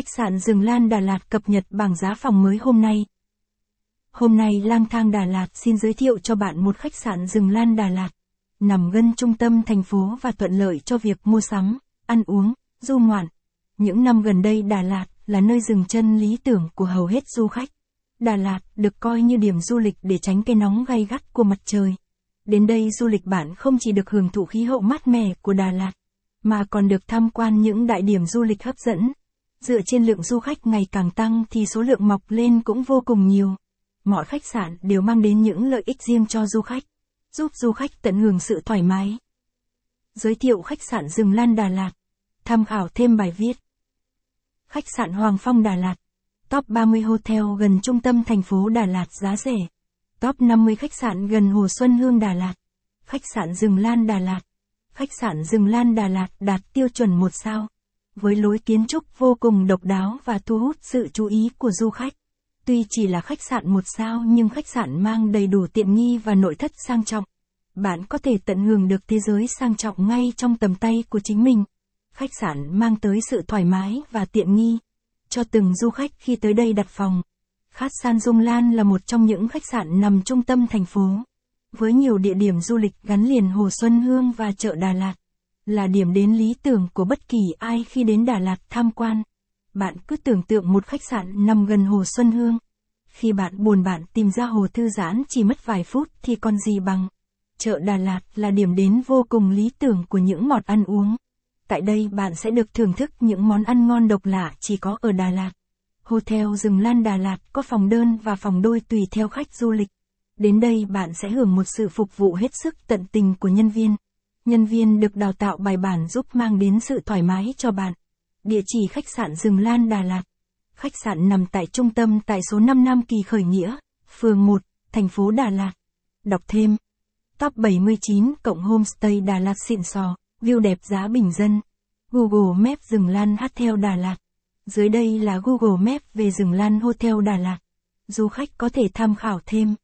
Khách sạn Rừng Lan Đà Lạt cập nhật bảng giá phòng mới hôm nay. Hôm nay lang thang Đà Lạt xin giới thiệu cho bạn một khách sạn Rừng Lan Đà Lạt. Nằm gần trung tâm thành phố và thuận lợi cho việc mua sắm, ăn uống, du ngoạn. Những năm gần đây Đà Lạt là nơi dừng chân lý tưởng của hầu hết du khách. Đà Lạt được coi như điểm du lịch để tránh cái nóng gay gắt của mặt trời. Đến đây du lịch bạn không chỉ được hưởng thụ khí hậu mát mẻ của Đà Lạt, mà còn được tham quan những đại điểm du lịch hấp dẫn. Dựa trên lượng du khách ngày càng tăng thì số lượng mọc lên cũng vô cùng nhiều. Mọi khách sạn đều mang đến những lợi ích riêng cho du khách, giúp du khách tận hưởng sự thoải mái. Giới thiệu khách sạn Rừng Lan Đà Lạt. Tham khảo thêm bài viết. Khách sạn Hoàng Phong Đà Lạt. Top 30 hotel gần trung tâm thành phố Đà Lạt giá rẻ. Top 50 khách sạn gần Hồ Xuân Hương Đà Lạt. Khách sạn Rừng Lan Đà Lạt. Khách sạn Rừng Lan Đà Lạt đạt tiêu chuẩn một sao. Với lối kiến trúc vô cùng độc đáo và thu hút sự chú ý của du khách. Tuy chỉ là khách sạn một sao nhưng khách sạn mang đầy đủ tiện nghi và nội thất sang trọng. Bạn có thể tận hưởng được thế giới sang trọng ngay trong tầm tay của chính mình. Khách sạn mang tới sự thoải mái và tiện nghi cho từng du khách khi tới đây đặt phòng. Khát San Dung Lan là một trong những khách sạn nằm trung tâm thành phố, với nhiều địa điểm du lịch gắn liền Hồ Xuân Hương và chợ Đà Lạt, là điểm đến lý tưởng của bất kỳ ai khi đến Đà Lạt tham quan. Bạn cứ tưởng tượng một khách sạn nằm gần Hồ Xuân Hương. Khi bạn buồn bạn tìm ra hồ thư giãn chỉ mất vài phút thì còn gì bằng. Chợ Đà Lạt là điểm đến vô cùng lý tưởng của những mọt ăn uống. Tại đây bạn sẽ được thưởng thức những món ăn ngon độc lạ chỉ có ở Đà Lạt. Hotel Rừng Lan Đà Lạt có phòng đơn và phòng đôi tùy theo khách du lịch. Đến đây bạn sẽ hưởng một sự phục vụ hết sức tận tình của nhân viên. Nhân viên được đào tạo bài bản giúp mang đến sự thoải mái cho bạn. Địa chỉ khách sạn Rừng Lan Đà Lạt. Khách sạn nằm tại trung tâm tại số 5 Nam Kỳ Khởi Nghĩa, phường 1, thành phố Đà Lạt. Đọc thêm. Top 79 cộng homestay Đà Lạt xịn sò, view đẹp giá bình dân. Google Maps Rừng Lan Hotel Đà Lạt. Dưới đây là Google Maps về rừng Lan Hotel Đà Lạt. Du khách có thể tham khảo thêm.